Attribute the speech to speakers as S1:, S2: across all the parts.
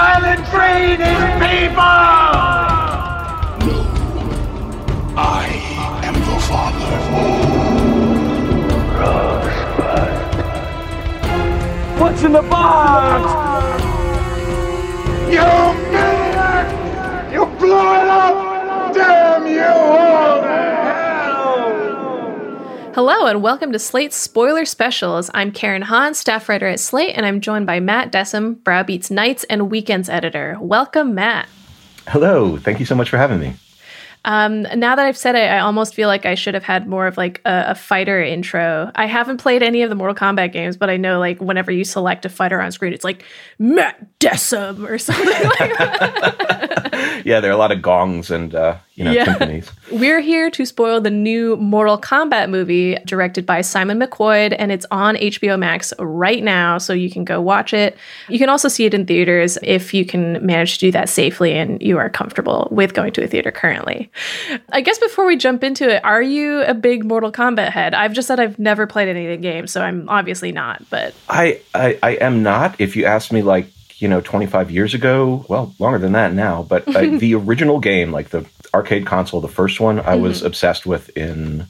S1: Silent breeding people!
S2: No. I am the father.
S1: What's in the box? You maniac! You blew it up! Damn you all!
S3: Hello and welcome to Slate's Spoiler Specials. I'm Karen Han, staff writer at Slate, and I'm joined by Matt Dessem, Browbeat's Nights and Weekends editor. Welcome, Matt.
S4: Hello. Thank you so much for having me.
S3: Um, now that I've said it, I almost feel like I should have had more of like a, a fighter intro. I haven't played any of the Mortal Kombat games, but I know like whenever you select a fighter on screen, it's like Matt Dessem or something like that.
S4: Yeah, there are a lot of gongs and uh, you know
S3: Yeah.
S4: timpanis.
S3: We're here to spoil the new Mortal Kombat movie directed by Simon McQuoid, and it's on HBO Max right now, so you can go watch it. You can also see it in theaters if you can manage to do that safely and you are comfortable with going to a theater currently. I guess before we jump into it, are you a big Mortal Kombat head? I've just said I've never played any of the games, so I'm obviously not, but
S4: I, I I am not. If you ask me like you know 25 years ago, well, longer than that now, but uh, the original game, like the arcade console, the first one, I was obsessed with in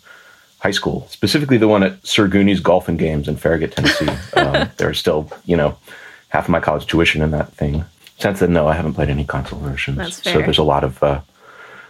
S4: high school. Specifically, the one at Sir Gooney's Golf and Games in Farragut, Tennessee. um, there's still you know half of my college tuition in that thing. Since then, no, I haven't played any console versions. So there's a lot of uh,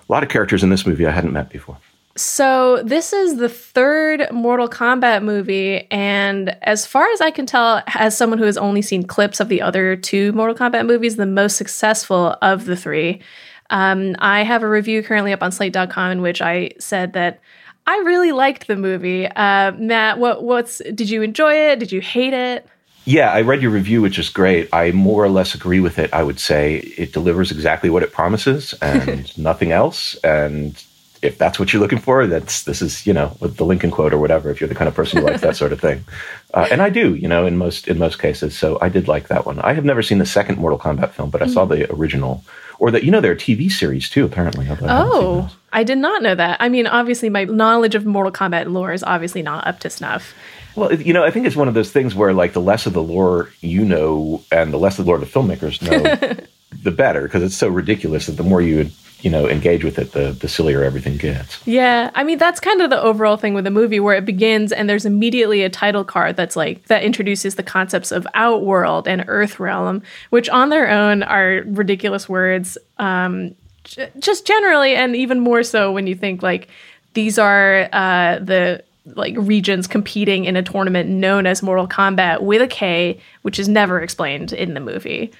S4: a lot of characters in this movie I hadn't met before.
S3: So this is the third Mortal Kombat movie, and as far as I can tell, as someone who has only seen clips of the other two Mortal Kombat movies, the most successful of the three. Um, I have a review currently up on Slate.com in which I said that I really liked the movie. Uh, Matt, what what's did you enjoy it? Did you hate it?
S4: Yeah, I read your review, which is great. I more or less agree with it. I would say it delivers exactly what it promises and nothing else. And if that's what you're looking for, that's this is you know with the Lincoln quote or whatever. If you're the kind of person who likes that sort of thing, uh, and I do, you know, in most in most cases. So I did like that one. I have never seen the second Mortal Kombat film, but I saw the original, or that you know there are TV series too. Apparently, although I
S3: Oh. I did not know that. I mean, obviously, my knowledge of Mortal Kombat lore is obviously not up to snuff.
S4: Well, you know, I think it's one of those things where, like, the less of the lore you know, and the less of the lore the filmmakers know, the better, because it's so ridiculous that the more you, you know, engage with it, the the sillier everything gets.
S3: Yeah, I mean that's kind of the overall thing with the movie where it begins and there's immediately a title card that's like that introduces the concepts of Outworld and Earthrealm, which on their own are ridiculous words. Um, j- just generally, and even more so when you think like these are uh, the like regions competing in a tournament known as Mortal Kombat with a K, which is never explained in the movie.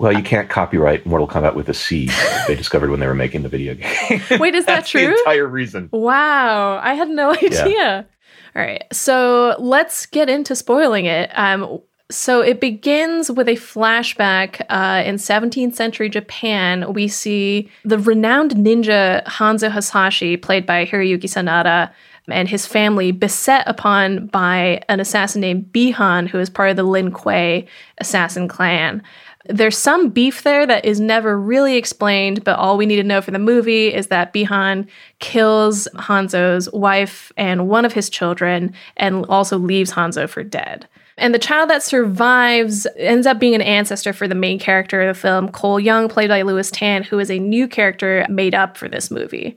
S4: Well, you can't copyright Mortal Kombat with a C. they discovered when they were making the video game.
S3: Wait, is that
S4: That's the
S3: true?
S4: entire reason.
S3: Wow, I had no idea. All right, so let's get into spoiling it. Um, so it begins with a flashback uh, in 17th century Japan. We see the renowned ninja Hanzo Hasashi, played by Hiroyuki Sanada, and his family beset upon by an assassin named Bihan, who is part of the Lin Kuei assassin clan. There's some beef there that is never really explained, but all we need to know for the movie is that Bihan kills Hanzo's wife and one of his children and also leaves Hanzo for dead. And the child that survives ends up being an ancestor for the main character of the film, Cole Young, played by Lewis Tan, who is a new character made up for this movie.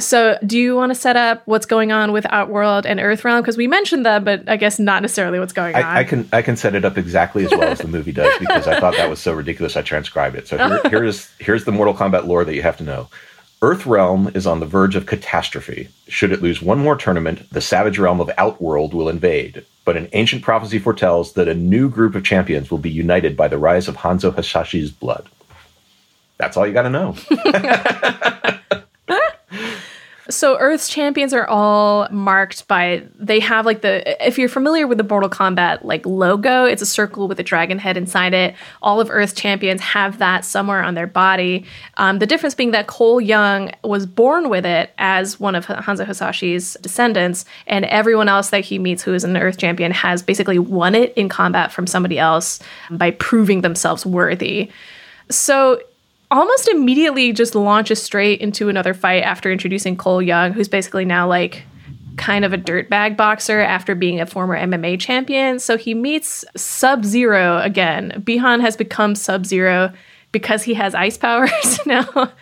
S3: So, do you want to set up what's going on with Outworld and Earthrealm? Because we mentioned that, but I guess not necessarily what's going on.
S4: I, I can I can set it up exactly as well as the movie does because I thought that was so ridiculous. I transcribed it. So here, oh. here's here's the Mortal Kombat lore that you have to know. Earthrealm is on the verge of catastrophe. Should it lose one more tournament, the savage realm of Outworld will invade. But an ancient prophecy foretells that a new group of champions will be united by the rise of Hanzo Hasashi's blood. That's all you got to know.
S3: So Earth's champions are all marked by they have like the if you're familiar with the Mortal Kombat like logo, it's a circle with a dragon head inside it. All of Earth's champions have that somewhere on their body. Um, the difference being that Cole Young was born with it as one of Hanzo Hasashi's descendants, and everyone else that he meets who is an Earth champion has basically won it in combat from somebody else by proving themselves worthy. So almost immediately just launches straight into another fight after introducing Cole Young, who's basically now like kind of a dirtbag boxer after being a former MMA champion. So he meets Sub Zero again. Bihan has become Sub Zero because he has ice powers now.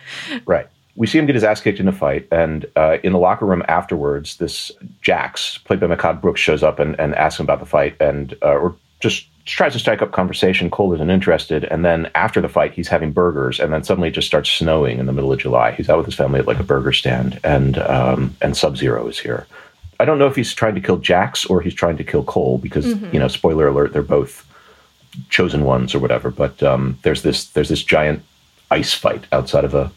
S4: Right. We see him get his ass kicked in a fight, and uh, in the locker room afterwards, this Jax, played by Mehcad Brooks, shows up and, and asks him about the fight, and uh, or just tries to strike up conversation. Cole isn't interested, and then after the fight, he's having burgers, and then suddenly it just starts snowing in the middle of July. He's out with his family at like a burger stand, and um, and Sub Zero is here. I don't know if he's trying to kill Jax or he's trying to kill Cole because mm-hmm. you know, spoiler alert, they're both chosen ones or whatever. But um, there's this there's this giant ice fight outside of a,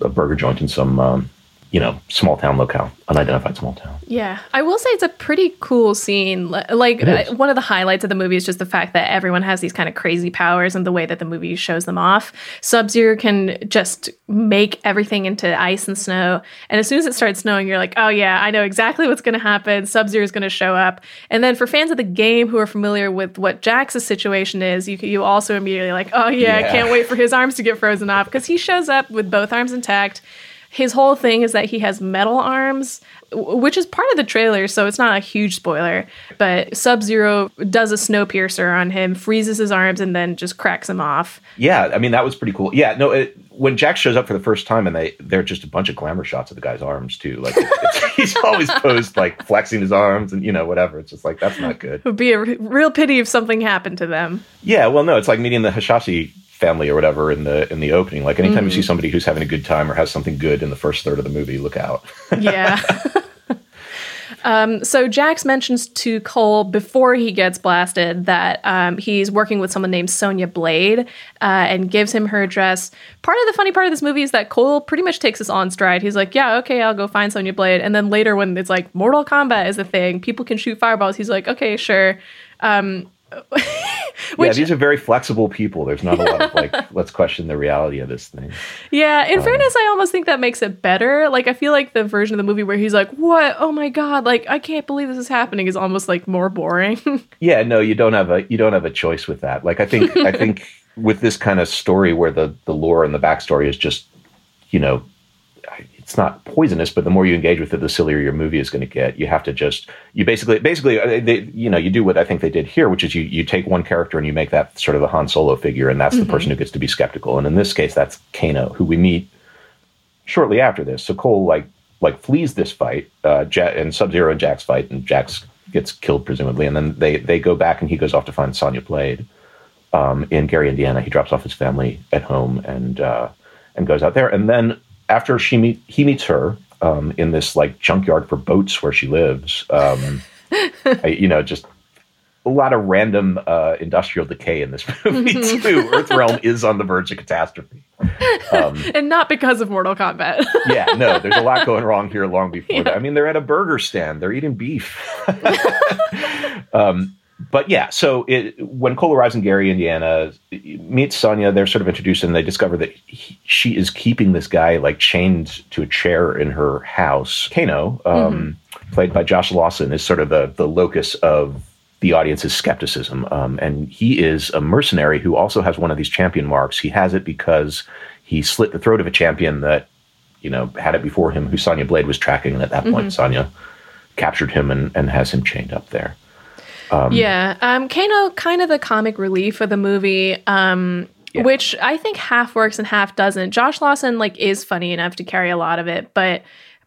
S4: a burger joint in some um, you know, small town locale, unidentified small town.
S3: Yeah. I will say it's a pretty cool scene. Like, uh, one of the highlights of the movie is just the fact that everyone has these kind of crazy powers and the way that the movie shows them off. Sub Zero can just make everything into ice and snow. And as soon as it starts snowing, you're like, oh, yeah, I know exactly what's going to happen. Sub Zero is going to show up. And then for fans of the game who are familiar with what Jax's situation is, you, you also immediately like, oh, yeah, yeah. I can't wait for his arms to get frozen off because he shows up with both arms intact his whole thing is that he has metal arms, which is part of the trailer, so it's not a huge spoiler. But Sub Zero does a snow piercer on him, freezes his arms, and then just cracks him off.
S4: Yeah, I mean that was pretty cool. Yeah, no, it, when Jax shows up for the first time, and they they're just a bunch of glamour shots of the guy's arms too. Like he's always posed like flexing his arms and you know whatever. It's just like that's not good.
S3: It would be a r- real pity if something happened to them.
S4: Yeah, well, no, it's like meeting the Hasashi family or whatever in the in the opening. Like anytime mm-hmm. you see mm-hmm. somebody who's having a good time or has something good in the first third of the movie, look out.
S3: yeah. Um, so Jax mentions to Cole before he gets blasted that um, he's working with someone named Sonya Blade uh, and gives him her address. Part of the funny part of this movie is that Cole pretty much takes this on stride. He's like, "Yeah, okay, I'll go find Sonya Blade." And then later, when it's like Mortal Kombat is a thing, people can shoot fireballs. He's like, "Okay, sure." Um,
S4: Which, yeah, these are very flexible people. There's not a lot of like, let's question the reality of this thing.
S3: Yeah, in um, fairness, I almost think that makes it better. Like, I feel like the version of the movie where he's like, "What? Oh my god! Like, I can't believe this is happening," is almost like more boring.
S4: yeah, no, you don't have a you don't have a choice with that. Like, I think I think with this kind of story where the the lore and the backstory is just, you know, it's not poisonous, but the more you engage with it, the sillier your movie is going to get. You have to just you basically basically uh, they, you know you do what I think they did here, which is you you take one character and you make that sort of a Han Solo figure, and that's mm-hmm. the person who gets to be skeptical. And in this case, that's Kano, who we meet shortly after this. So Cole like like flees this fight, uh, Jet and Sub Zero and Jack's fight, and Jax gets killed presumably, and then they they go back and he goes off to find Sonya Blade um, in Gary, Indiana. He drops off his family at home and uh, and goes out there, and then after she meet he meets her um, in this like junkyard for boats where she lives. Um, I, you know, just a lot of random uh, industrial decay in this movie too. Earthrealm is on the verge of catastrophe,
S3: um, and not because of Mortal Kombat.
S4: yeah, no, there's a lot going wrong here long before yeah. that. I mean, they're at a burger stand; they're eating beef. um, but yeah, so it, when Cole arrives in Gary, Indiana, meets Sonya, they're sort of introduced and they discover that he, she is keeping this guy like chained to a chair in her house. Kano, um, mm-hmm. played by Josh Lawson, is sort of the, the locus of the audience's skepticism. Um, and he is a mercenary who also has one of these champion marks. He has it because he slit the throat of a champion that, you know, had it before him, who Sonya Blade was tracking. And at that mm-hmm. point, Sonya captured him and, and has him chained up there.
S3: Um, yeah, um, Kano kind of the comic relief of the movie, um, yeah. which I think half works and half doesn't. Josh Lawson like is funny enough to carry a lot of it, but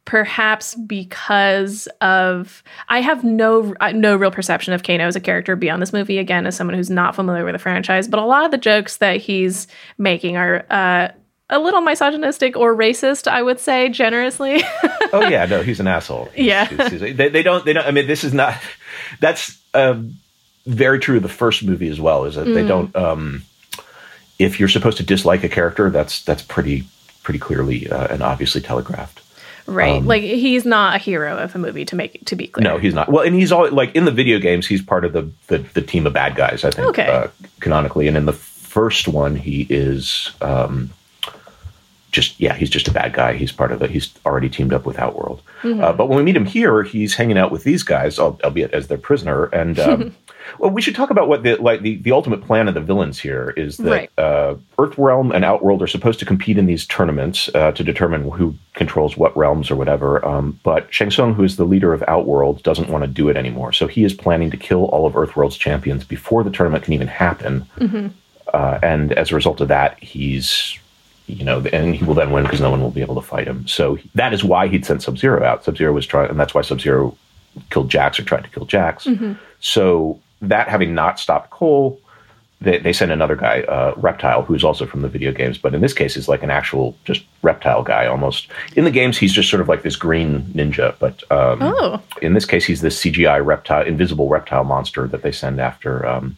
S3: perhaps because of I have no no real perception of Kano as a character beyond this movie. Again, as someone who's not familiar with the franchise, but a lot of the jokes that he's making are. Uh, a little misogynistic or racist, I would say generously.
S4: oh yeah, no, he's an asshole.
S3: Yeah,
S4: he's, he's, they, they, don't. They don't. I mean, this is not. That's um, very true of the first movie as well. Is that mm. they don't. Um, if you're supposed to dislike a character, that's that's pretty pretty clearly uh, and obviously telegraphed.
S3: Right.
S4: Um,
S3: like he's not a hero of the movie to make to be clear.
S4: No, he's not. Well, and he's all like in the video games, he's part of the the, the team of bad guys. I think
S3: Okay.
S4: uh, canonically, and in the first one, he is um, just yeah, he's just a bad guy. He's part of it. He's already teamed up with Outworld. Uh, but when we meet him here, he's hanging out with these guys, albeit as their prisoner. And um, well, we should talk about what the like the, the ultimate plan of the villains here is that
S3: Right.
S4: uh, Earthrealm and Outworld are supposed to compete in these tournaments uh, to determine who controls what realms or whatever. Um, but Shang Tsung, who is the leader of Outworld, doesn't want to do it anymore. So he is planning to kill all of Earthworld's champions before the tournament can even happen. Uh, and as a result of that, he's you know, and he will then win because no one will be able to fight him. So that is why he'd sent Sub Zero out. Sub Zero was trying, and that's why Sub Zero killed Jax or tried to kill Jax. So that having not stopped Cole, they, they send another guy, uh, Reptile, who's also from the video games, but in this case is like an actual just reptile guy almost. In the games, he's just sort of like this green ninja, but um,
S3: Oh,
S4: in this case, he's this CGI reptile, invisible reptile monster that they send after. Um,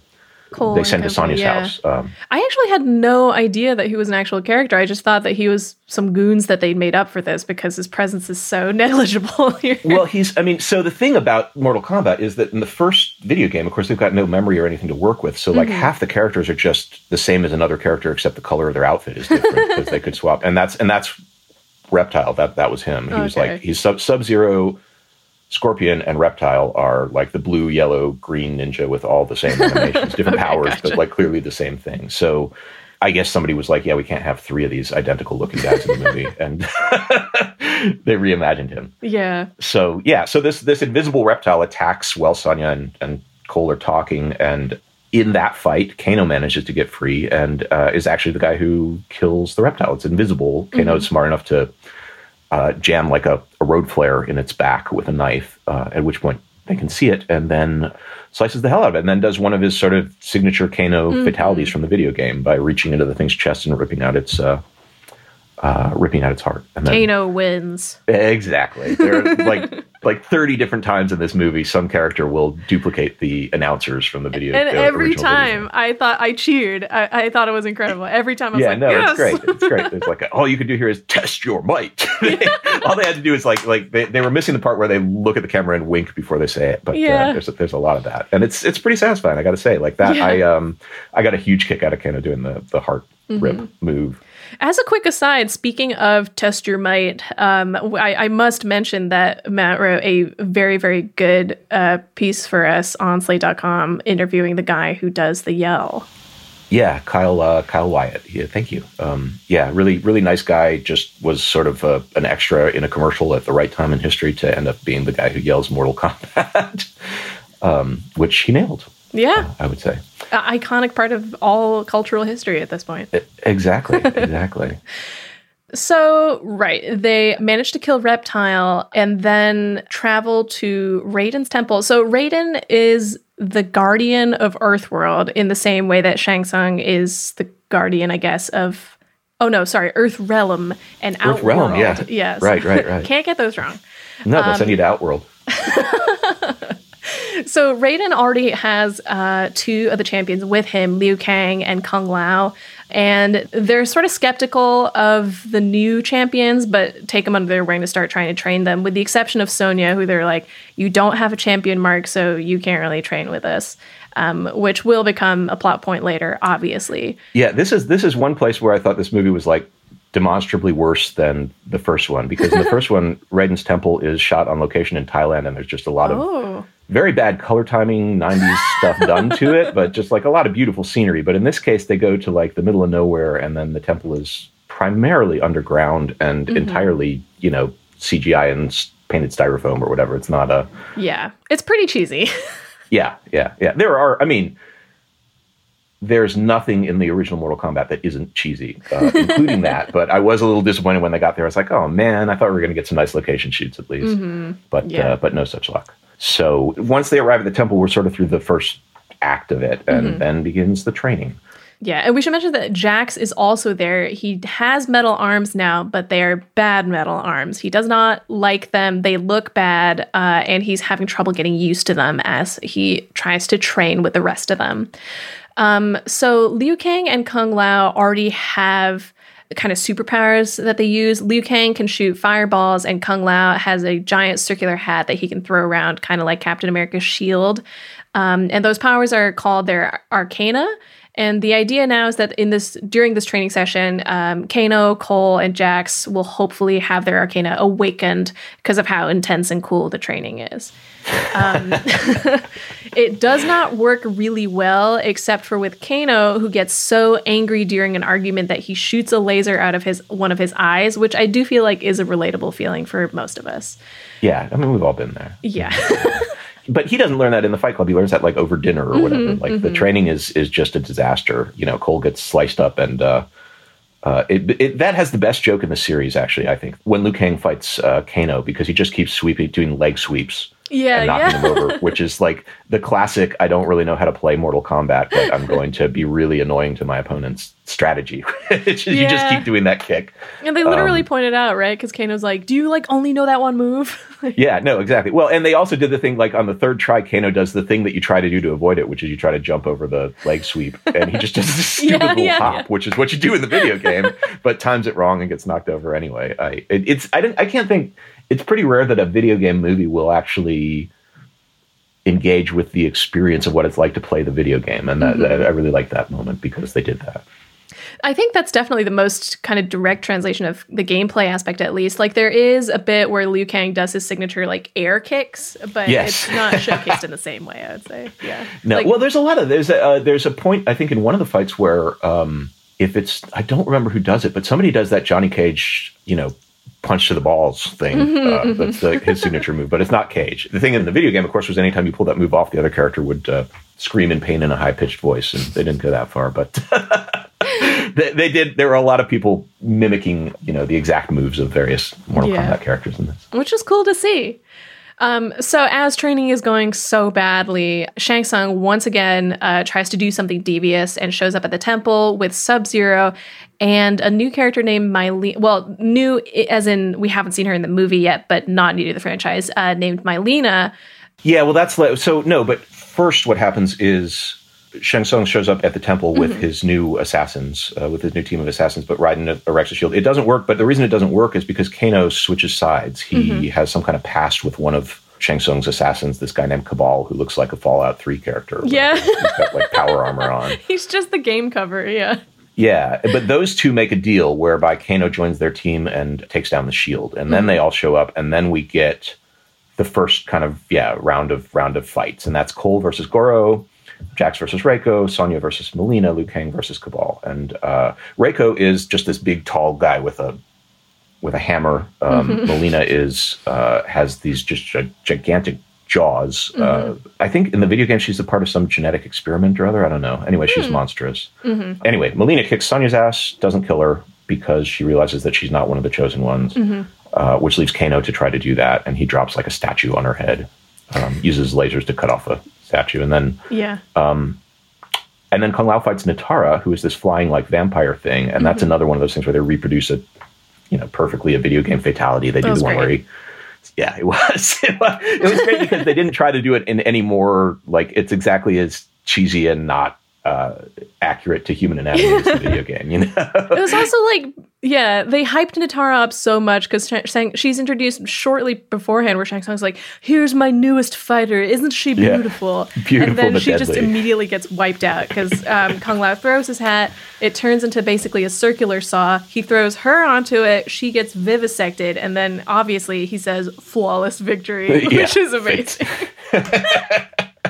S3: Cole.
S4: they send to Sonya's
S3: yeah.
S4: house. Um,
S3: I actually had no idea that he was an actual character. I just thought that he was some goons that they'd made up for this because his presence is so negligible here.
S4: well, he's. I mean, so the thing about Mortal Kombat is that in the first video game, of course, they've got no memory or anything to work with. So, like,
S3: Mm-hmm.
S4: half the characters are just the same as another character, except the color of their outfit is different because they could swap. And that's and that's Reptile. That that was him. He was like he's Sub Sub Zero. Scorpion and Reptile are like the blue, yellow, green ninja with all the same animations, different
S3: Okay,
S4: powers,
S3: gotcha.
S4: but like clearly the same thing. So I guess somebody was like, yeah, we can't have three of these identical looking guys in the movie. And they reimagined him
S3: yeah.
S4: so yeah, so this this invisible reptile attacks while Sonya and, and Cole are talking, and in that fight, Kano manages to get free and uh, is actually the guy who kills the reptile. It's invisible. Kano is smart enough to uh, jam like a, a road flare in its back with a knife, uh, at which point they can see it, and then slices the hell out of it, and then does one of his sort of signature Kano fatalities from the video game by reaching into the thing's chest and ripping out its uh, uh, ripping out its heart. And then,
S3: Kano wins.
S4: Exactly. There are like like thirty different times in this movie, some character will duplicate the announcers from the video.
S3: And every
S4: original video
S3: time. I thought I cheered. I, I thought it was incredible. Every time I was
S4: Yeah,
S3: like,
S4: no,
S3: yes!
S4: it's great. It's great. There's like a, all you could do here is test your might. all they had to do is like like they, they were missing the part where they look at the camera and wink before they say it. But
S3: Yeah.
S4: uh, there's a, there's a lot of that, and it's it's pretty satisfying. I got to say, like that.
S3: Yeah.
S4: I um I got a huge kick out of Kano doing the the heart
S3: Mm-hmm.
S4: rip move.
S3: As a quick aside, speaking of test your might, um, I, I must mention that Matt wrote a very, very good uh, piece for us on Slate.com interviewing the guy who does the yell.
S4: Yeah, Kyle uh, Kyle Wyatt. Yeah, thank you. Um, yeah, really really nice guy. Just was sort of uh an extra in a commercial at the right time in history to end up being the guy who yells Mortal Kombat, um, which he nailed.
S3: Yeah,
S4: I would say
S3: a iconic part of all cultural history at this point.
S4: exactly, exactly.
S3: So, right, they managed to kill Reptile and then travel to Raiden's temple. So, Raiden is the guardian of Earthworld in the same way that Shang Tsung is the guardian, I guess, of. Oh no, sorry, Earth Realm and
S4: Earth
S3: Outworld.
S4: Realm, yeah.
S3: Yes.
S4: Right, right, right.
S3: Can't get those wrong.
S4: No, they'll
S3: Um,
S4: send you to Outworld.
S3: So Raiden already has uh, two of the champions with him, Liu Kang and Kung Lao, and they're sort of skeptical of the new champions, but take them under their wing to start trying to train them. With the exception of Sonya, who they're like, "You don't have a champion mark, so you can't really train with us," um, which will become a plot point later, obviously.
S4: Yeah, this is this is one place where I thought this movie was like demonstrably worse than the first one because in the first one, Raiden's temple is shot on location in Thailand, and there's just a lot of
S3: Oh,
S4: very bad color timing 90s stuff done to it but just like a lot of beautiful scenery but in this case they go to like the middle of nowhere and then the temple is primarily underground and entirely you know cgi and painted styrofoam or whatever it's not a
S3: yeah, it's pretty cheesy.
S4: yeah yeah yeah there are i mean there's nothing in the original Mortal Kombat that isn't cheesy, uh, including that. But I was a little disappointed when they got there. I was like, "Oh man, I thought we were going to get some nice location shoots at least." But
S3: Yeah.
S4: uh, but no such luck. So once they arrive at the temple, we're sort of through the first act of it, and then begins the training.
S3: Yeah, and we should mention that Jax is also there. He has metal arms now, but they are bad metal arms. He does not like them. They look bad, uh, and he's having trouble getting used to them as he tries to train with the rest of them. Um, so Liu Kang and Kung Lao already have kind of superpowers that they use. Liu Kang can shoot fireballs, and Kung Lao has a giant circular hat that he can throw around, kind of like Captain America's shield. Um, and those powers are called their arcana. And the idea now is that in this during this training session, um, Kano, Cole, and Jax will hopefully have their arcana awakened because of how intense and cool the training is. Um, it does not work really well, except for with Kano, who gets so angry during an argument that he shoots a laser out of his one of his eyes, which I do feel like is a relatable feeling for most of us.
S4: Yeah, I mean we've all been there.
S3: Yeah.
S4: but he doesn't learn that in the Fight Club. He learns that like over dinner or whatever.
S3: Mm-hmm,
S4: like the training is is just a disaster. You know, Cole gets sliced up, and uh, uh, it, it, that has the best joke in the series. Actually, I think when Liu Kang fights uh, Kano because he just keeps sweeping, doing leg sweeps.
S3: Yeah,
S4: and knocking
S3: yeah.
S4: him over, which is like the classic. I don't really know how to play Mortal Kombat, but I'm going to be really annoying to my opponent's strategy. It's just- You just keep doing that kick.
S3: And they
S4: Um,
S3: literally pointed out, right? Because Kano's like, "Do you like only know that one move?"
S4: Yeah, no, exactly. Well, and they also did the thing like on the third try, Kano does the thing that you try to do to avoid it, which is you try to jump over the leg sweep, and he just does this stupid
S3: Yeah,
S4: little
S3: yeah,
S4: hop,
S3: yeah.
S4: which is what you do in the video game, but times it wrong and gets knocked over anyway. I it, it's I didn't I can't think it's pretty rare that a video game movie will actually engage with the experience of what it's like to play the video game, and that,
S3: Mm-hmm.
S4: I really like that moment because they did that.
S3: I think that's definitely the most kind of direct translation of the gameplay aspect, at least. Like there is a bit where Liu Kang does his signature like air kicks, but
S4: Yes.
S3: it's not showcased in the same way. I would say, yeah.
S4: No,
S3: Like-
S4: well, there's a lot of there's a uh, there's a point I think in one of the fights where um, if it's I don't remember who does it, but somebody does that Johnny Cage, you know, punch to the balls thing.
S3: Mm-hmm,
S4: uh, that's like his signature move, but it's not Cage. The thing in the video game, of course, was anytime you pull that move off, the other character would uh, scream in pain in a high pitched voice, and they didn't go that far, but. They, they did. There were a lot of people mimicking, you know, the exact moves of various Mortal
S3: Yeah.
S4: Kombat characters in this.
S3: which is cool to see. Um, so as training is going so badly, Shang Tsung once again uh, tries to do something devious and shows up at the temple with Sub Zero and a new character named Mileena. Well, new as in we haven't seen her in the movie yet, but not new to the franchise. Uh, named Mileena.
S4: Yeah, well, that's so. No, but first, what happens is Shang Tsung shows up at the temple with mm-hmm. his new assassins, uh, with his new team of assassins, but riding a, a shield. It doesn't work, but the reason it doesn't work is because Kano switches sides. He mm-hmm. has some kind of past with one of Shang Tsung's assassins, this guy named Kabal, who looks like a Fallout 3 character.
S3: Yeah.
S4: He's got like power armor on.
S3: He's just the game cover, yeah.
S4: Yeah, but those two make a deal whereby Kano joins their team and takes down the shield, and then mm-hmm. they all show up, and then we get the first kind of yeah round of round of fights, and that's Cole versus Goro, Jax versus Reiko, Sonya versus Mileena, Liu Kang versus Kabal, and uh, Reiko is just this big tall guy with a with a hammer. Um, Mileena is uh, has these just gi- gigantic jaws. Uh, I think in the video game she's a part of some genetic experiment or other. I don't know. Anyway, she's monstrous. Anyway, Mileena kicks Sonya's ass, doesn't kill her because she realizes that she's not one of the chosen ones, uh, which leaves Kano to try to do that, and he drops like a statue on her head, um, uses lasers to cut off a statue, and then
S3: Yeah.
S4: Um, and then Kung Lao fights Nitara, who is this flying like vampire thing, and
S3: Mm-hmm.
S4: that's another one of those things where they reproduce it, you know, perfectly a video game fatality. They do
S3: was
S4: the one where he, yeah, it was. it was it was great because they didn't try to do it in any more like it's exactly as cheesy and not uh, accurate to human anatomy as the video game. You know,
S3: It was also like, yeah, they hyped Nitara up so much because Shang- she's introduced shortly beforehand, where Shang Tsung's like, "Here's my newest fighter, isn't she
S4: Yeah.
S3: beautiful?"
S4: Beautiful
S3: and then she just immediately gets wiped out because um, Kung Lao throws his hat. It turns into basically a circular saw. He throws her onto it. She gets vivisected, and then obviously he says, "Flawless victory,"
S4: Yeah.
S3: which is amazing.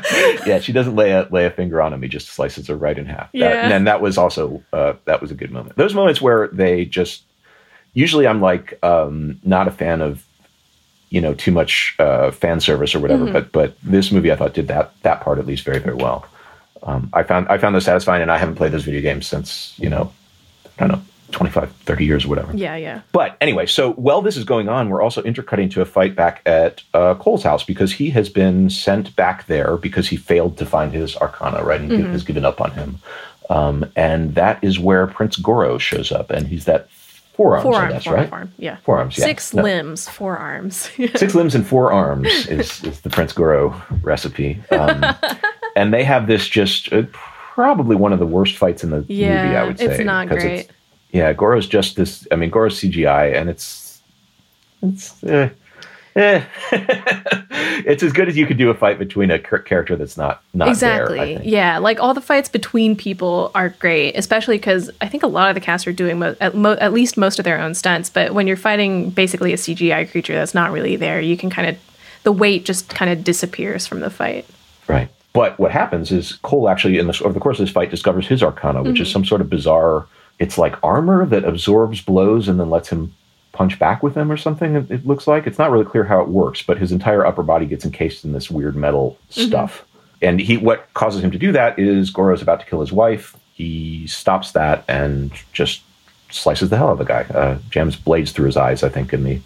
S4: yeah, she doesn't lay a lay a finger on him. He just slices her right in half. That-
S3: Yeah.
S4: and that was also uh, that was a good moment. Those moments where they just usually I'm like um, not a fan of you know too much uh, fan service or whatever,
S3: Mm-hmm.
S4: but but this movie I thought did that that part at least very very well. Um, I found I found those satisfying, and I haven't played those video games since you know I don't know 25, 30 years or whatever.
S3: yeah, yeah.
S4: But anyway, so while this is going on, we're also intercutting to a fight back at uh, Cole's house because he has been sent back there because he failed to find his Arcana, right? And gi- has given up on him. Um, and that is where Prince Goro shows up, and he's that forearms, I
S3: Forearm,
S4: guess,
S3: forearm,
S4: right?
S3: forearm. Yeah.
S4: Forearms, yeah.
S3: Six
S4: No.
S3: limbs, four arms.
S4: Six limbs and four arms is, is the Prince Goro recipe. Um, and they have this just uh, probably one of the worst fights in the movie, I would say.
S3: it's not great.
S4: Yeah, Goro's just this. I mean, Goro's CGI, and it's it's eh, eh. it's as good as you could do a fight between a character that's not not
S3: exactly.
S4: There,
S3: yeah, like all the fights between people are great, especially because I think a lot of the cast are doing mo- at, mo- at least most of their own stunts. But when you're fighting basically a CGI creature that's not really there, you can kind of the weight just kind of disappears from the fight.
S4: Right. But what happens is Cole actually, in the, over the course of this fight, discovers his arcana, which is
S3: Mm-hmm.
S4: some sort of bizarre. It's like armor that absorbs blows and then lets him punch back with them or something. It, looks like it's not really clear how it works, but his entire upper body gets encased in this weird metal
S3: Mm-hmm.
S4: stuff. And he, what causes him to do that is Goro's about to kill his wife. He stops that and just slices the hell out of the guy. Uh, jams blades through his eyes, I think, in the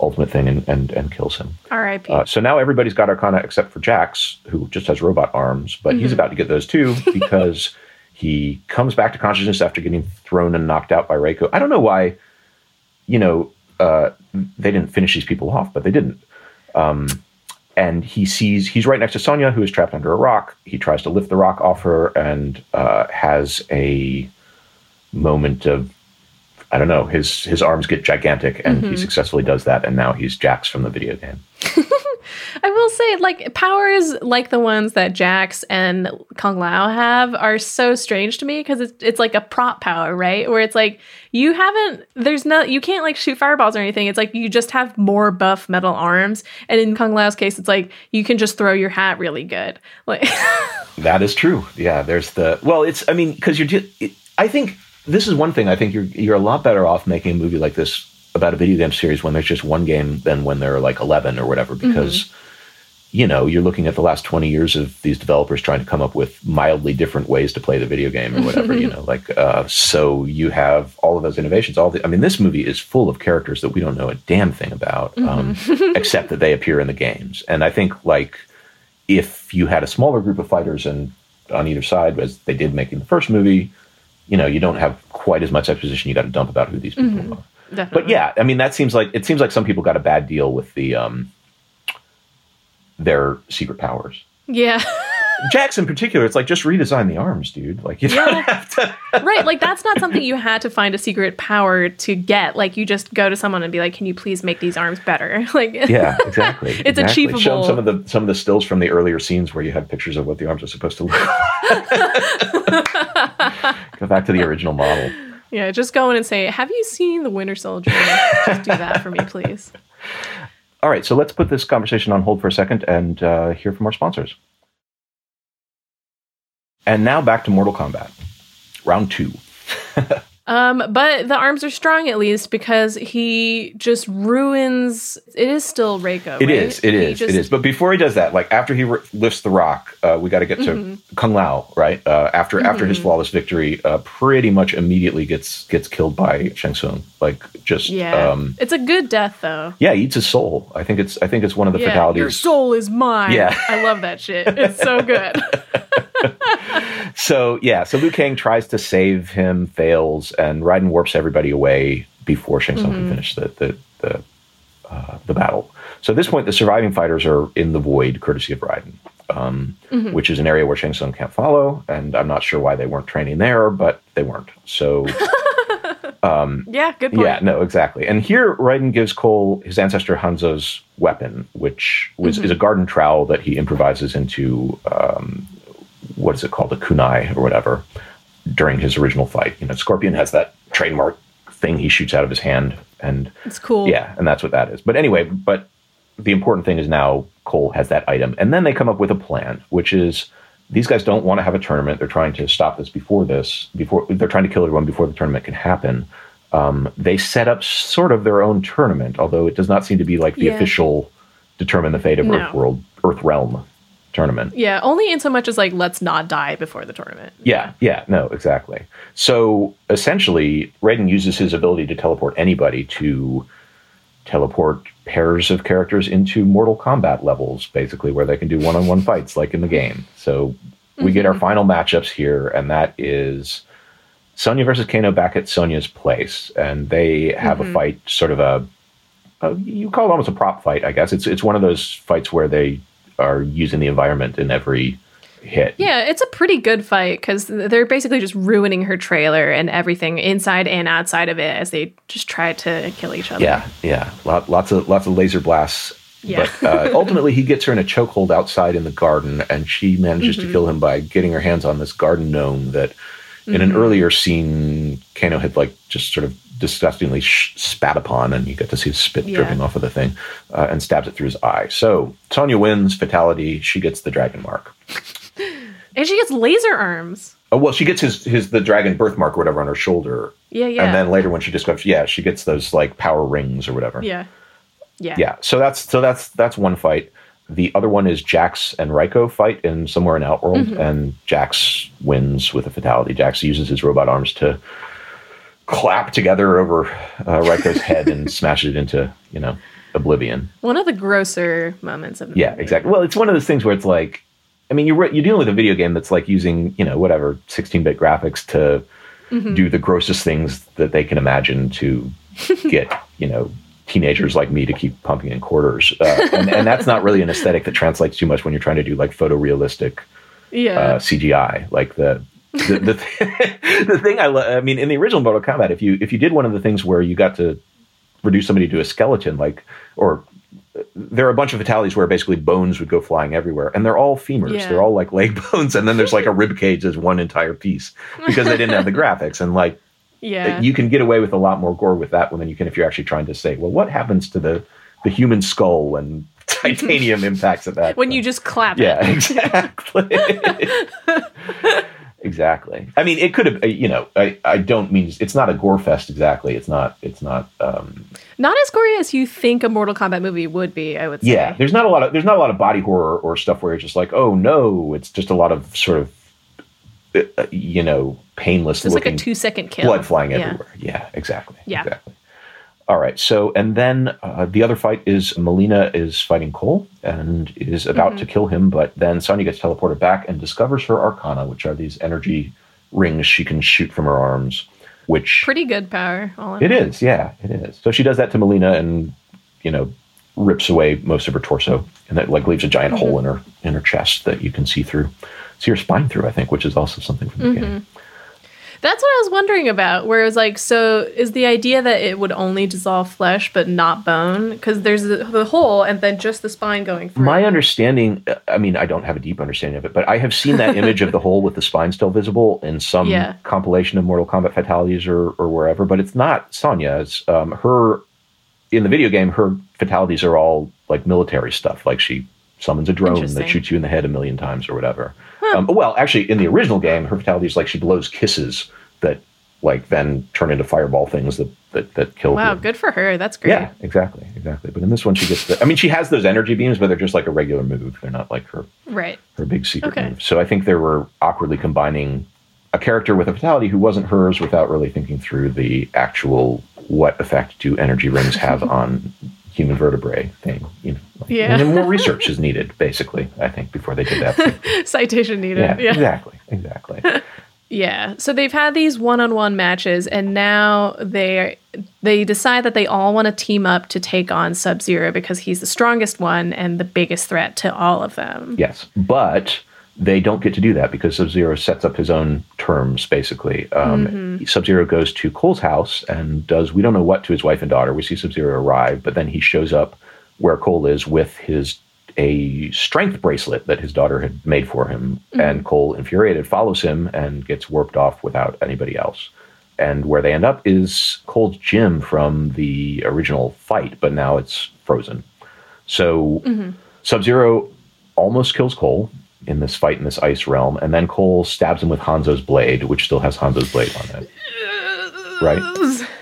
S4: ultimate thing, and and, and kills him.
S3: R.I.P.
S4: Uh, so now everybody's got Arcana except for Jax, who just has robot arms, but he's about to get those too because he comes back to consciousness after getting thrown and knocked out by Reiko. I don't know why, you know, uh, they didn't finish these people off, but they didn't. Um, and he sees he's right next to Sonya, who is trapped under a rock. He tries to lift the rock off her and uh, has a moment of I don't know. His his arms get gigantic, and he successfully does that. And now he's Jax from the video game.
S3: I will say, like powers like the ones that Jax and Kung Lao have are so strange to me because it's it's like a prop power, right? Where it's like you haven't, there's no, you can't like shoot fireballs or anything. It's like you just have more buff metal arms, and in Kung Lao's case, it's like you can just throw your hat really good. Like,
S4: That is true. Yeah, there's the well. It's I mean because you're just. It, I think this is one thing. I think you're you're a lot better off making a movie like this about a video game series when there's just one game than when there are like eleven or whatever because. You know, you're looking at the last 20 years of these developers trying to come up with mildly different ways to play the video game or whatever, you know, like, uh, so you have all of those innovations. All the, I mean, this movie is full of characters that we don't know a damn thing about, um, except that they appear in the games. And I think, like, if you had a smaller group of fighters and on either side, as they did making the first movie, you know, you don't have quite as much exposition you got to dump about who these people are.
S3: Definitely.
S4: But yeah, I mean, that seems like it seems like some people got a bad deal with the um, their secret powers.
S3: yeah.
S4: Jax in particular, it's like just redesign the arms, dude. Like you don't
S3: Yeah.
S4: have to.
S3: right like that's not something you had to find a secret power to get like you just go to someone and be like can you please make these arms better like
S4: Yeah, exactly.
S3: It's
S4: exactly.
S3: achievable.
S4: Show some of the some of the stills from the earlier scenes where you had pictures of what the arms are supposed to look. like. Go back to the original model.
S3: Yeah just go in and say have you seen the winter soldier just do that for me please
S4: All right, so let's put this conversation on hold for a second and uh, hear from our sponsors. And now back to Mortal Kombat, round two.
S3: um but the arms are strong at least because he just ruins it is still Reiko
S4: It
S3: right?
S4: is, it
S3: He
S4: is,
S3: just-
S4: it is. But before he does that, like after he r- lifts the rock, uh, we got to get to
S3: Mm-hmm.
S4: Kung Lao, right? Uh, after after his flawless victory, uh, pretty much immediately gets gets killed by Shang Tsung. Like just
S3: yeah
S4: um,
S3: it's a good death though
S4: yeah, he eats his soul. I think it's I think it's one of the
S3: yeah,
S4: fatalities.
S3: your soul is mine
S4: Yeah.
S3: I love that shit it's so good
S4: So yeah, so Liu Kang tries to save him, fails, and Raiden warps everybody away before Shang Tsung can finish the the the, uh, the battle. So at this point, the surviving fighters are in the void, courtesy of Raiden, um, which is an area where Shang Tsung can't follow, and I'm not sure why they weren't training there, but they weren't. So
S3: yeah good point
S4: yeah, no, exactly. And here, Raiden gives Cole his ancestor Hanzo's weapon, which was is a garden trowel that he improvises into um, what is it called, a kunai or whatever, during his original fight. You know, Scorpion has that trademark thing he shoots out of his hand, and
S3: it's cool
S4: yeah, and that's what that is. But anyway, but the important thing is now Cole has that item, and then they come up with a plan, which is these guys don't want to have a tournament. They're trying to stop this before this, before they're trying to kill everyone before the tournament can happen. Um, they set up sort of their own tournament, although it does not seem to be like the
S3: Yeah.
S4: official determine the fate of
S3: No.
S4: Earth World, Earth Realm tournament.
S3: Yeah, only in so much as like let's not die before the tournament.
S4: Yeah, yeah, no, exactly. So essentially, Raiden uses his ability to teleport anybody to teleport pairs of characters into Mortal Kombat levels, basically, where they can do one on one fights like in the game. So we get our mm-hmm. final matchups here, and that is Sonya versus Kano back at Sonya's place. And they have a mm-hmm. fight, sort of a, a, you call it almost a prop fight, I guess. It's, it's one of those fights where they are using the environment in every hit.
S3: Yeah, it's a pretty good fight because they're basically just ruining her trailer and everything inside and outside of it as they just try to kill each other.
S4: Yeah, yeah, Lot, lots of lots of laser blasts.
S3: Yeah.
S4: But uh, ultimately, he gets her in a chokehold outside in the garden, and she manages
S3: Mm-hmm.
S4: to kill him by getting her hands on this garden gnome that, in
S3: Mm-hmm.
S4: an earlier scene, Kano had like just sort of disgustingly sh- spat upon, and you get to see his spit
S3: Yeah.
S4: dripping off of the thing, uh, and stabs it through his eye. So Sonya wins, fatality. She gets the dragon mark.
S3: And she gets laser arms.
S4: Oh well, she gets his his the dragon birthmark or whatever on her shoulder,
S3: Yeah, yeah.
S4: and then later when she discovers, yeah, she gets those like power rings or whatever.
S3: yeah. Yeah.
S4: yeah so that's so that's that's one fight the other one is jax and Reiko fight in somewhere in outworld
S3: Mm-hmm.
S4: and jax wins with a fatality jax uses his robot arms to clap together over uh, Reiko's head and smash it into you know oblivion
S3: One of the grosser moments of the
S4: yeah
S3: movie.
S4: exactly well it's one of those things where it's like i mean you're you're dealing with a video game that's like using you know whatever 16-bit graphics to
S3: Mm-hmm.
S4: do the grossest things that they can imagine to get you know teenagers like me to keep pumping in quarters uh, and, and that's not really an aesthetic that translates too much when you're trying to do like photorealistic
S3: Yeah.
S4: uh, cgi like the the, the, th- the thing I, lo- I mean, in the original Mortal Kombat, if you if you did one of the things where you got to reduce somebody to a skeleton, like, or there are a bunch of fatalities where basically bones would go flying everywhere, and they're all femurs.
S3: Yeah.
S4: They're all like leg bones, and then there's like a rib cage as one entire piece because they didn't have the graphics. And like,
S3: yeah.
S4: you can get away with a lot more gore with that one than you can if you're actually trying to say, well, what happens to the the human skull when titanium impacts at that?
S3: when you just clap
S4: yeah,
S3: it.
S4: exactly. exactly. I mean, it could have. uh, You know, I, I don't mean it's not a gore fest exactly. It's not. It's not. Um,
S3: Not as gory as you think a Mortal Kombat movie would be, I would say.
S4: yeah, there's not a lot of there's not a lot of body horror or stuff where it's just like, oh no, it's just a lot of sort of, you know, painless
S3: It's like a two second kill.
S4: blood flying
S3: Yeah.
S4: everywhere. Yeah, exactly.
S3: Yeah.
S4: Exactly. All right. So, and then uh, the other fight is Mileena is fighting Cole and is about
S3: Mm-hmm.
S4: to kill him, but then Sonya gets teleported back and discovers her arcana, which are these energy rings she can shoot from her arms, which
S3: Pretty good power. All in
S4: it is. Yeah, it is. So she does that to Mileena and, you know, rips away most of her torso and that like leaves a giant
S3: Mm-hmm.
S4: hole in her in her chest that you can see through see her spine through i think which is also something from the
S3: Mm-hmm.
S4: game
S3: That's what I was wondering about. Where it was like, so is the idea that it would only dissolve flesh but not bone? Because there's the, the hole and then just the spine going through.
S4: My understanding, I mean, I don't have a deep understanding of it, but I have seen that image of the hole with the spine still visible in some
S3: Yeah.
S4: compilation of Mortal Kombat fatalities or, or wherever, but it's not Sonya's. Um, her, in the video game, her fatalities are all like military stuff. Like she summons a drone that shoots you in the head a million times or whatever. Um, well, actually, in the original game, her fatalities like she blows kisses that like then turn into fireball things that, that, that kill
S3: Wow, good for her. That's great.
S4: Yeah, exactly, exactly. But in this one, she gets the. I mean, she has those energy beams, but they're just like a regular move. They're not like her
S3: Right.
S4: her big secret
S3: Okay.
S4: move. So I think they were awkwardly combining a character with a fatality who wasn't hers without really thinking through the actual what effect do energy rings have on human vertebrae thing. You know, like-
S3: Yeah.
S4: and then more research is needed, basically. I think before they did that.
S3: Citation needed.
S4: yeah,
S3: Yeah.
S4: exactly, exactly.
S3: Yeah. So they've had these one-on-one matches and now they they decide that they all want to team up to take on Sub-Zero because he's the strongest one and the biggest threat to all of them.
S4: Yes, but they don't get to do that because Sub Zero sets up his own terms. Basically, um, mm-hmm. Sub Zero goes to Cole's house and does we don't know what to his wife and daughter. We see Sub Zero arrive, but then he shows up where Cole is with his a strength bracelet that his daughter had made for him, mm-hmm. and Cole, infuriated, follows him and gets warped off without anybody else. And where they end up is Cole's gym from the original fight, but now it's frozen. So mm-hmm. Sub Zero almost kills Cole in this fight in this ice realm, and then Cole stabs him with Hanzo's blade, which still has Hanzo's blade on it. Right?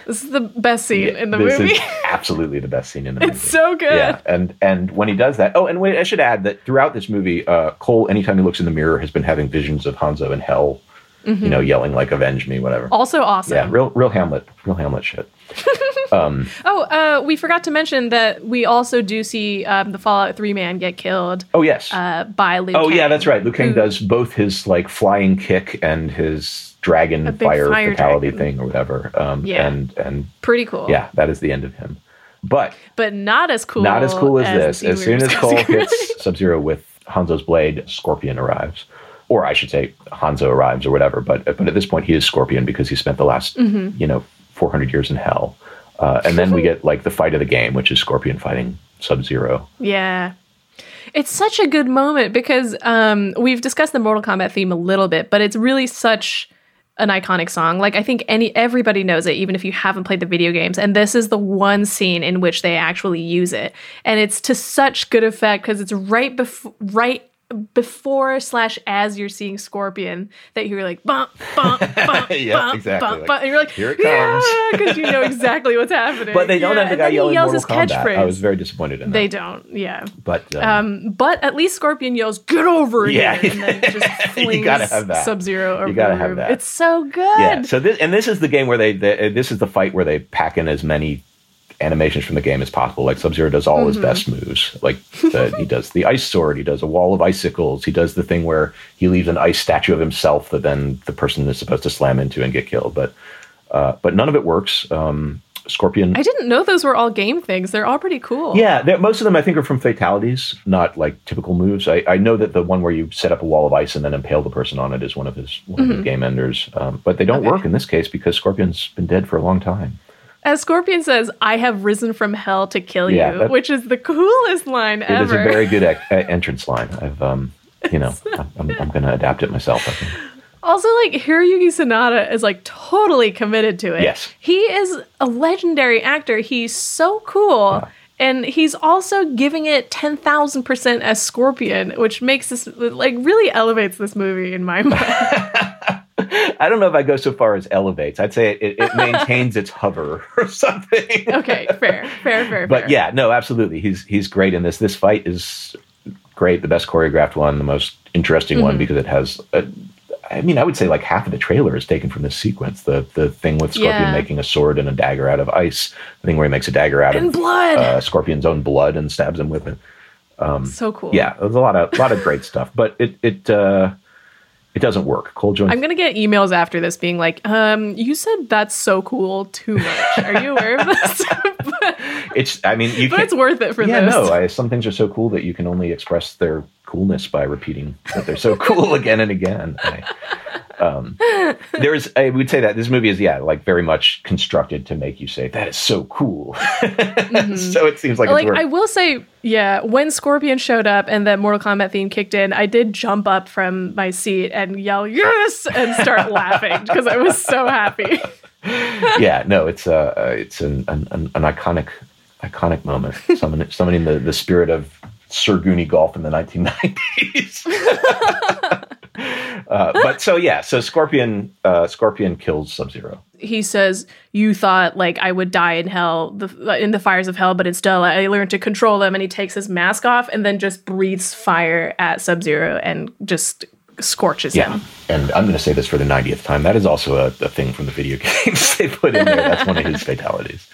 S3: This is the best scene in the
S4: this
S3: movie.
S4: is absolutely the best scene in the movie.
S3: it's so good.
S4: Yeah, and and when he does that, oh, and wait, I should add that throughout this movie, uh, Cole, anytime he looks in the mirror, has been having visions of Hanzo in hell, you know, yelling like "Avenge me," whatever.
S3: Also awesome.
S4: yeah, real, real Hamlet, real Hamlet shit.
S3: Oh, uh, we forgot to mention that we also do see um, the Fallout 3 man get killed
S4: Oh yes.
S3: uh, by Liu
S4: oh yeah, that's right. Liu Kang
S3: who-
S4: does both his like flying kick and his dragon fire,
S3: fire
S4: fatality
S3: dragon.
S4: thing or whatever. Um,
S3: Yeah.
S4: and and
S3: Pretty cool.
S4: yeah, that is the end of him. But
S3: But not as cool.
S4: not as cool as,
S3: the
S4: this. As soon as Cole hits Sub Zero with Hanzo's blade, Scorpion arrives. Or I should say, Hanzo arrives or whatever. But but at this point, he is Scorpion because he spent the last you know 400 years in hell. Uh, and then we get like the fight of the game, which is Scorpion fighting Sub Zero.
S3: Yeah. It's such a good moment because um, we've discussed the Mortal Kombat theme a little bit, but it's really such an iconic song. Like I think any everybody knows it, even if you haven't played the video games. And this is the one scene in which they actually use it, and it's to such good effect because it's right before right before slash as you're seeing Scorpion that you're like bump bump bump
S4: Yeah,
S3: bump
S4: exactly.
S3: bump
S4: Like,
S3: bump, and you're like
S4: "Here it
S3: yeah
S4: comes."
S3: because you know exactly what's happening.
S4: But they don't
S3: Yeah,
S4: have the guy yelling
S3: yells
S4: Mortal
S3: his
S4: Kombat.
S3: catchphrase.
S4: I was very disappointed in that.
S3: They don't, yeah.
S4: but um,
S3: Um, but at least Scorpion yells, "Get over
S4: Yeah.
S3: here!" and then just
S4: You
S3: flings
S4: gotta have that.
S3: Sub Zero over
S4: You gotta
S3: the
S4: have that.
S3: It's so good.
S4: Yeah. So this and this is the game where they, they this is the fight where they pack in as many animations from the game as possible. Like Sub Zero does all his best moves. Like the, he does the ice sword. He does a wall of icicles. He does the thing where he leaves an ice statue of himself that then the person is supposed to slam into and get killed. But uh, but none of it works. Um, Scorpion.
S3: I didn't know those were all game things. They're all pretty cool.
S4: Yeah, most of them I think are from fatalities, not like typical moves. I, I know that the one where you set up a wall of ice and then impale the person on it is one of his one of his game enders. Um, but they don't
S3: Mm-hmm. Okay.
S4: work in this case because Scorpion's been dead for a long time.
S3: As Scorpion says, "I have risen from hell to kill
S4: Yeah,
S3: you,"
S4: that-
S3: which is the coolest line
S4: It
S3: ever.
S4: It is a very good uh, entrance line. I've um, you know, I'm, I'm, I'm going to adapt it myself. I think.
S3: Also, like Hiroyuki Sanada is like totally committed to it.
S4: Yes.
S3: He is a legendary actor. He's so cool. And he's also giving it 10,000% as Scorpion, which makes this, like, really elevates this movie in my mind.
S4: I don't know if I go so far as elevates. I'd say it, it maintains its hover or something.
S3: okay, fair, fair, fair, fair.
S4: but
S3: fair.
S4: yeah, no, absolutely. He's he's great in this. This fight is great, the best choreographed one, the most interesting
S3: Mm-hmm.
S4: one because it has. A, I mean, I would say like half of the trailer is taken from this sequence. The the thing with Scorpion
S3: Yeah.
S4: making a sword and a dagger out of ice. The thing where he makes a dagger out
S3: And
S4: of
S3: blood.
S4: Uh, Scorpion's own blood and stabs him with it.
S3: so cool.
S4: Yeah, there's a lot of lot of great stuff, but it it uh, it doesn't work. Cole Jones.
S3: I'm gonna get emails after this being like, um, you said that's so cool too much. Are you aware of this? but,
S4: it's. I mean, you
S3: but it's worth it for
S4: yeah,
S3: this.
S4: no. I, some things are so cool that you can only express their coolness by repeating that they're so cool again and again. I, um, there is. I would say that this movie is yeah, like very much constructed to make you say that is so cool. so it seems like,
S3: like. I will say, yeah, when Scorpion showed up and that Mortal Kombat theme kicked in, I did jump up from my seat and yell "yes" and start laughing because I was so happy.
S4: yeah, no, it's uh, uh, it's an, an an iconic iconic moment. Summoning summoning the the spirit of Sir Goonie Golf in the 1990s. uh, but so yeah, so Scorpion uh, Scorpion kills Sub Zero.
S3: He says, "You thought like I would die in hell, the, in the fires of hell, but instead I learned to control them." And he takes his mask off and then just breathes fire at Sub Zero and just scorches
S4: Yeah,
S3: him.
S4: and I'm going to say this for the 90th time. That is also a, a thing from the video games they put in there. That's one of his fatalities.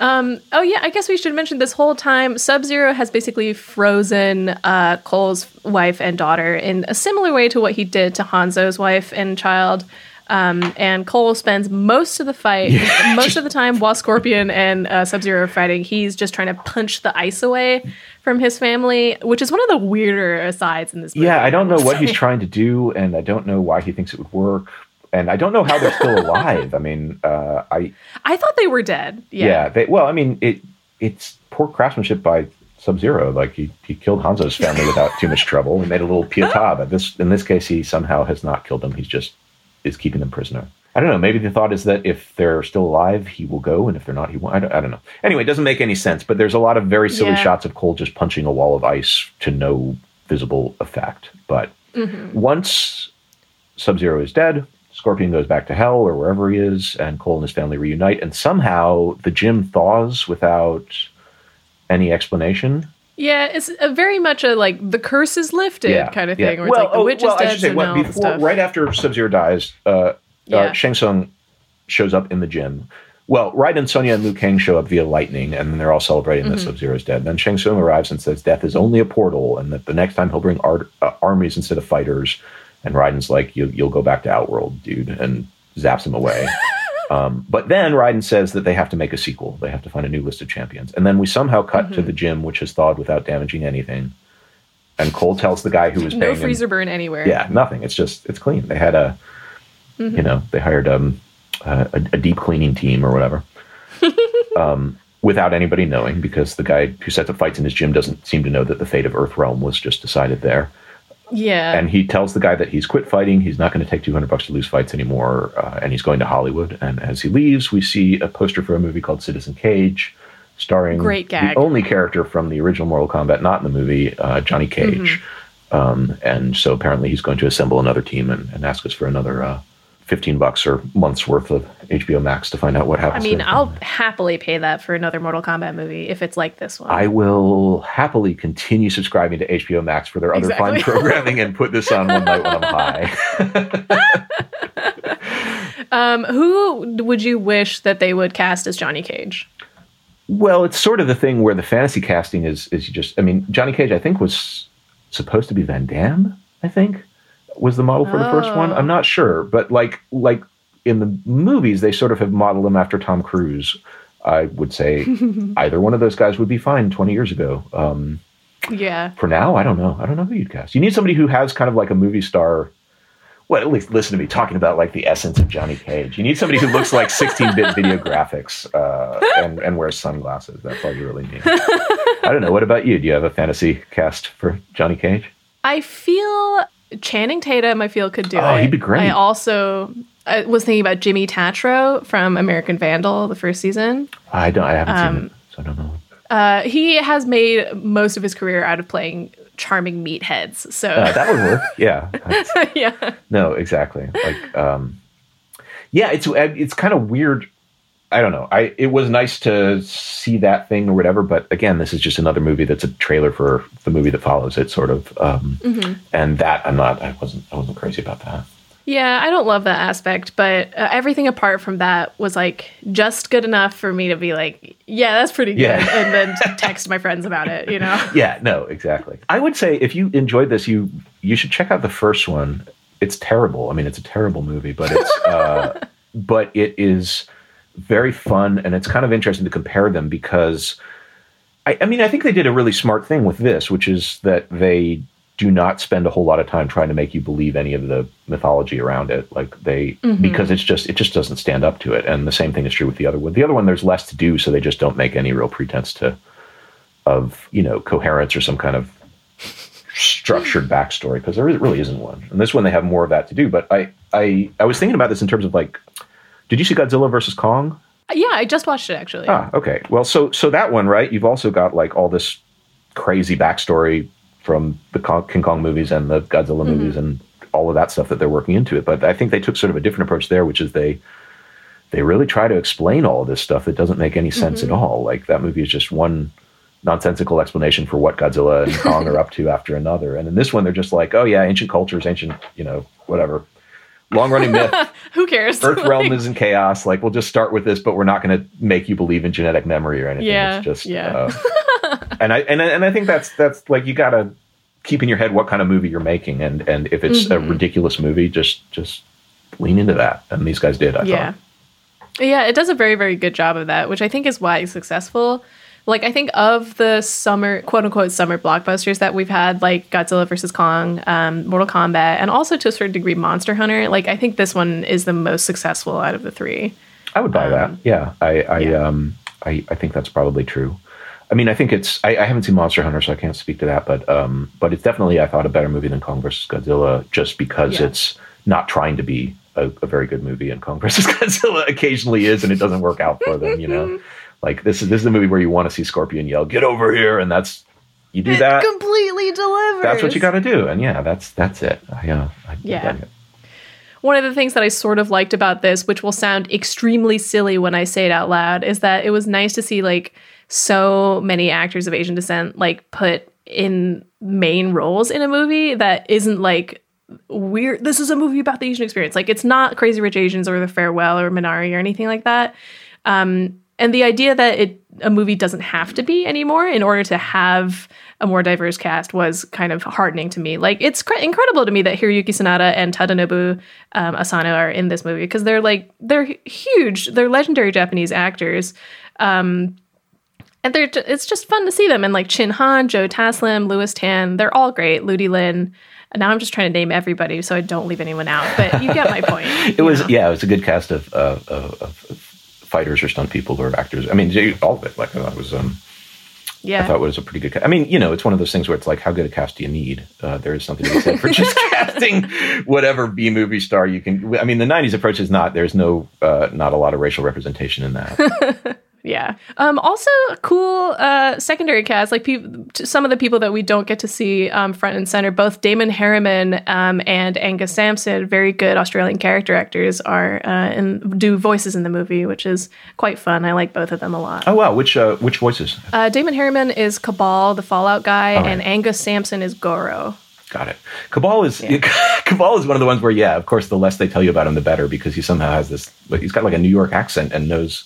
S3: Oh yeah, I guess we should mention this whole time Sub Zero has basically frozen uh, Cole's wife and daughter in a similar way to what he did to Hanzo's wife and child. Um, and Cole spends most of the fight, most of the time while Scorpion and uh, Sub Zero are fighting, he's just trying to punch the ice away from his family, which is one of the weirder asides in this movie.
S4: Yeah, I don't know what he's trying to do, and I don't know why he thinks it would work. And I don't know how they're still alive. I mean, uh, I
S3: I thought they were dead.
S4: yeah,
S3: Yeah.
S4: they, well, I mean, it it's poor craftsmanship by Sub Zero. Like he, he killed Hanzo's family without too much trouble. He made a little pietà, but this in this case, he somehow has not killed them. He's just is keeping them prisoner. I don't know. Maybe the thought is that if they're still alive, he will go, and if they're not, he won't. I don't, I don't know. Anyway, it doesn't make any sense. But there's a lot of very silly
S3: Yeah.
S4: shots of Cole just punching a wall of ice to no visible effect. But once Sub Zero is dead. Scorpion goes back to hell or wherever he is, and Cole and his family reunite. And somehow the gym thaws without any explanation.
S3: Yeah, it's a very much a like the curse is lifted kind of thing, where it's like the
S4: oh,
S3: witch
S4: well,
S3: is
S4: I should say, well, before, right after Sub Zero dies, uh,
S3: Yeah.
S4: uh, Shang Tsung shows up in the gym. Well, right Raiden, Sonya, and Liu Kang show up via lightning, and then they're all celebrating
S3: Mm-hmm.
S4: that Sub Zero is dead. Then Shang Tsung arrives and says death is only a portal, and that the next time he'll bring art, uh, armies instead of fighters. And Raiden's like, you, "You'll go back to Outworld, dude," and zaps him away. um, but then Raiden says that they have to make a sequel. They have to find a new list of champions, and then we somehow cut
S3: Mm-hmm.
S4: to the gym, which has thawed without damaging anything and Cole tells the guy who was
S3: no
S4: paying him-
S3: freezer burn anywhere.
S4: yeah, nothing. It's just it's clean. They had a, you know, they hired um, a, a deep cleaning team or whatever, um, without anybody knowing because the guy who sets up fights in his gym doesn't seem to know that the fate of Earthrealm was just decided there.
S3: Yeah.
S4: And he tells the guy that he's quit fighting. He's not going to take 200 bucks to lose fights anymore. Uh, and he's going to Hollywood. And as he leaves, we see a poster for a movie called Citizen Cage, starring
S3: Great gag.
S4: the only character from the original Mortal Kombat, not in the movie, uh, Johnny Cage.
S3: Mm-hmm.
S4: Um, and so apparently he's going to assemble another team and, and ask us for another uh, 15 bucks or month's worth of HBO Max to find out what happens.
S3: I
S4: mean,
S3: I'll happily pay that for another Mortal Kombat movie if it's like this one.
S4: I will happily continue subscribing to HBO Max for their other fun
S3: Exactly.
S4: programming and put this on one night when I'm high.
S3: um, who would you wish that they would cast as Johnny Cage?
S4: Well, it's sort of the thing where the fantasy casting is is just I mean, Johnny Cage I think was supposed to be Van Damme, I think, was the model for the first one.
S3: Oh.
S4: I'm not sure, but like like in the movies they sort of have modeled him after Tom Cruise. I would say either one of those guys would be fine 20 years ago. Um,
S3: Yeah.
S4: for now, I don't know. I don't know who you'd cast. You need somebody who has kind of like a movie star. Well, at least listen to me talking about like the essence of Johnny Cage. You need somebody who looks like 16-bit video graphics uh, and, and wears sunglasses. That's all you really need. I don't know. What about you? Do you have a fantasy cast for Johnny Cage?
S3: I feel Channing Tatum, I feel, could do
S4: Oh,
S3: it.
S4: he'd be great.
S3: I also I was thinking about Jimmy Tatro from American Vandal, the first season.
S4: I don't. I haven't
S3: Um,
S4: seen it, so I don't know.
S3: Uh, he has made most of his career out of playing charming meatheads. So,
S4: Uh, that would work. Yeah.
S3: Yeah.
S4: No, exactly. Like, um, yeah, it's it's kind of weird. I don't know. I it was nice to see that thing or whatever, but again, this is just another movie that's a trailer for the movie that follows it, sort of. Um, And that I'm not. I wasn't. I wasn't crazy about that.
S3: Yeah, I don't love that aspect, but uh, everything apart from that was like just good enough for me to be like, yeah, that's pretty good.
S4: Yeah.
S3: And then text my friends about it, you know?
S4: Yeah. No. Exactly. I would say if you enjoyed this, you you should check out the first one. It's terrible. I mean, it's a terrible movie, but it's uh, but it is very fun and it's kind of interesting to compare them because I, I mean I think they did a really smart thing with this, which is that they do not spend a whole lot of time trying to make you believe any of the mythology around it. Like they mm-hmm. because it's just it just doesn't stand up to it. And the same thing is true with the other one. The other one there's less to do, so they just don't make any real pretense to of you know coherence or some kind of structured backstory because there really isn't one. And this one they have more of that to do. But I I I was thinking about this in terms of like, did you see Godzilla versus Kong?
S3: Yeah, I just watched it actually.
S4: Ah, okay. Well, so so that one, right? You've also got like all this crazy backstory from the Kong, King Kong movies and the Godzilla movies and all of that stuff that they're working into it. But I think they took sort of a different approach there, which is they they really try to explain all of this stuff that doesn't make any sense at all. Like that movie is just one nonsensical explanation for what Godzilla and Kong are up to after another. And in this one, they're just like, oh yeah, ancient cultures, ancient, you know, whatever. Long running myth.
S3: Who cares?
S4: Earth realm is in chaos. Like we'll just start with this, but we're not going to make you believe in genetic memory or anything.
S3: Yeah,
S4: it's just
S3: yeah.
S4: uh, and I and I- and I think that's that's like you got to keep in your head what kind of movie you're making, and and if it's
S3: Mm-hmm.
S4: a ridiculous movie, just just lean into that. And these guys did. I
S3: yeah.
S4: thought.
S3: Yeah, it does a very, very good job of that, which I think is why it's successful. Like, I think of the summer, quote unquote, summer blockbusters that we've had, like Godzilla vs. Kong, um, Mortal Kombat, and also to a certain degree Monster Hunter, like, I think this one is the most successful out of the three.
S4: I would buy that. Yeah, I I
S3: yeah.
S4: um I I think that's probably true. I mean, I think it's. I, I haven't seen Monster Hunter, so I can't speak to that. But um, but it's definitely I thought a better movie than Kong versus Godzilla, just because
S3: Yeah.
S4: it's not trying to be a, a very good movie, and Kong versus Godzilla occasionally is, and it doesn't work out for them. You know, like this is this is a movie where you want to see Scorpion yell, "Get over here!" and that's you do that.
S3: completely delivers.
S4: That's what you got to do, and yeah, that's that's it. I, uh, I,
S3: Yeah.
S4: I it.
S3: One of the things that I sort of liked about this, which will sound extremely silly when I say it out loud, is that it was nice to see like so many actors of Asian descent like put in main roles in a movie that isn't like weird. This is a movie about the Asian experience. Like it's not Crazy Rich Asians or The Farewell or Minari or anything like that. Um, and the idea that it a movie doesn't have to be anymore in order to have a more diverse cast was kind of heartening to me. Like it's cr- incredible to me that Hiroyuki Sanada and Tadanobu um, Asano are in this movie because they're like they're huge, they're legendary Japanese actors. Um, and they're ju- it's just fun to see them. And like Chin Han, Joe Taslim, Lewis Tan, they're all great. Ludi Lin. And now I'm just trying to name everybody so I don't leave anyone out. But you get my point.
S4: It was yeah, it was a good cast of uh, of, of fighters or stunt people or actors. I mean, all of it. Like I thought it was. Um,
S3: Yeah.
S4: I thought it was a pretty good. Ca- I mean, you know, it's one of those things where it's like, how good a cast do you need? Uh, there is something to be said for just casting whatever B movie star you can. I mean, the '90s approach is not. There's no, uh, not a lot of racial representation in that.
S3: Yeah. Um, also, cool uh, secondary cast, like peop some of the people that we don't get to see um, front and center, both Damon Herriman um, and Angus Sampson, very good Australian character actors, are uh, and do voices in the movie, which is quite fun. I like both of them a lot.
S4: oh wow, which uh, which voices?
S3: Uh, Damon Herriman is Kabal, the Fallout guy,
S4: right.
S3: and Angus Sampson is Goro.
S4: Got it. Kabal is Kabal is one of the ones where yeah, of course, the less they tell you about him, the better because he somehow has this. But he's got like a New York accent and knows.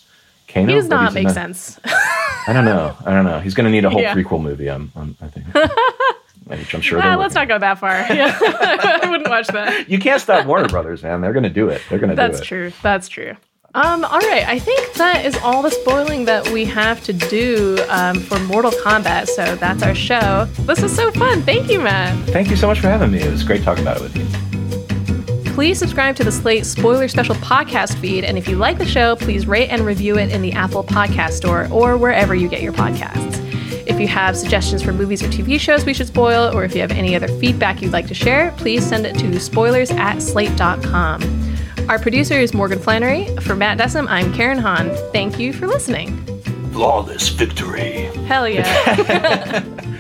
S4: Kano,
S3: He does not make sense.
S4: I don't know. I don't know. He's going to need a whole
S3: Yeah.
S4: prequel movie. I'm, I'm, I think. Which I'm sure.
S3: Let's not go that far. Yeah. I wouldn't watch that.
S4: You can't stop Warner Brothers, man. They're going to do it. They're going to do it.
S3: That's true. That's true. Um, all right, I think that is all the spoiling that we have to do um, for Mortal Kombat. So that's our show. This was so fun. Thank you, Matt.
S4: Thank you so much for having me. It was great talking about it with you.
S3: Please subscribe to the Slate Spoiler Special podcast feed. And if you like the show, please rate and review it in the Apple Podcast Store or wherever you get your podcasts. If you have suggestions for movies or TV shows we should spoil, or if you have any other feedback you'd like to share, please send it to spoilers at slate.com. Our producer is Morgan Flannery. For Matt Dessem, I'm Karen Han. Thank you for listening.
S2: Flawless victory.
S3: Hell yeah.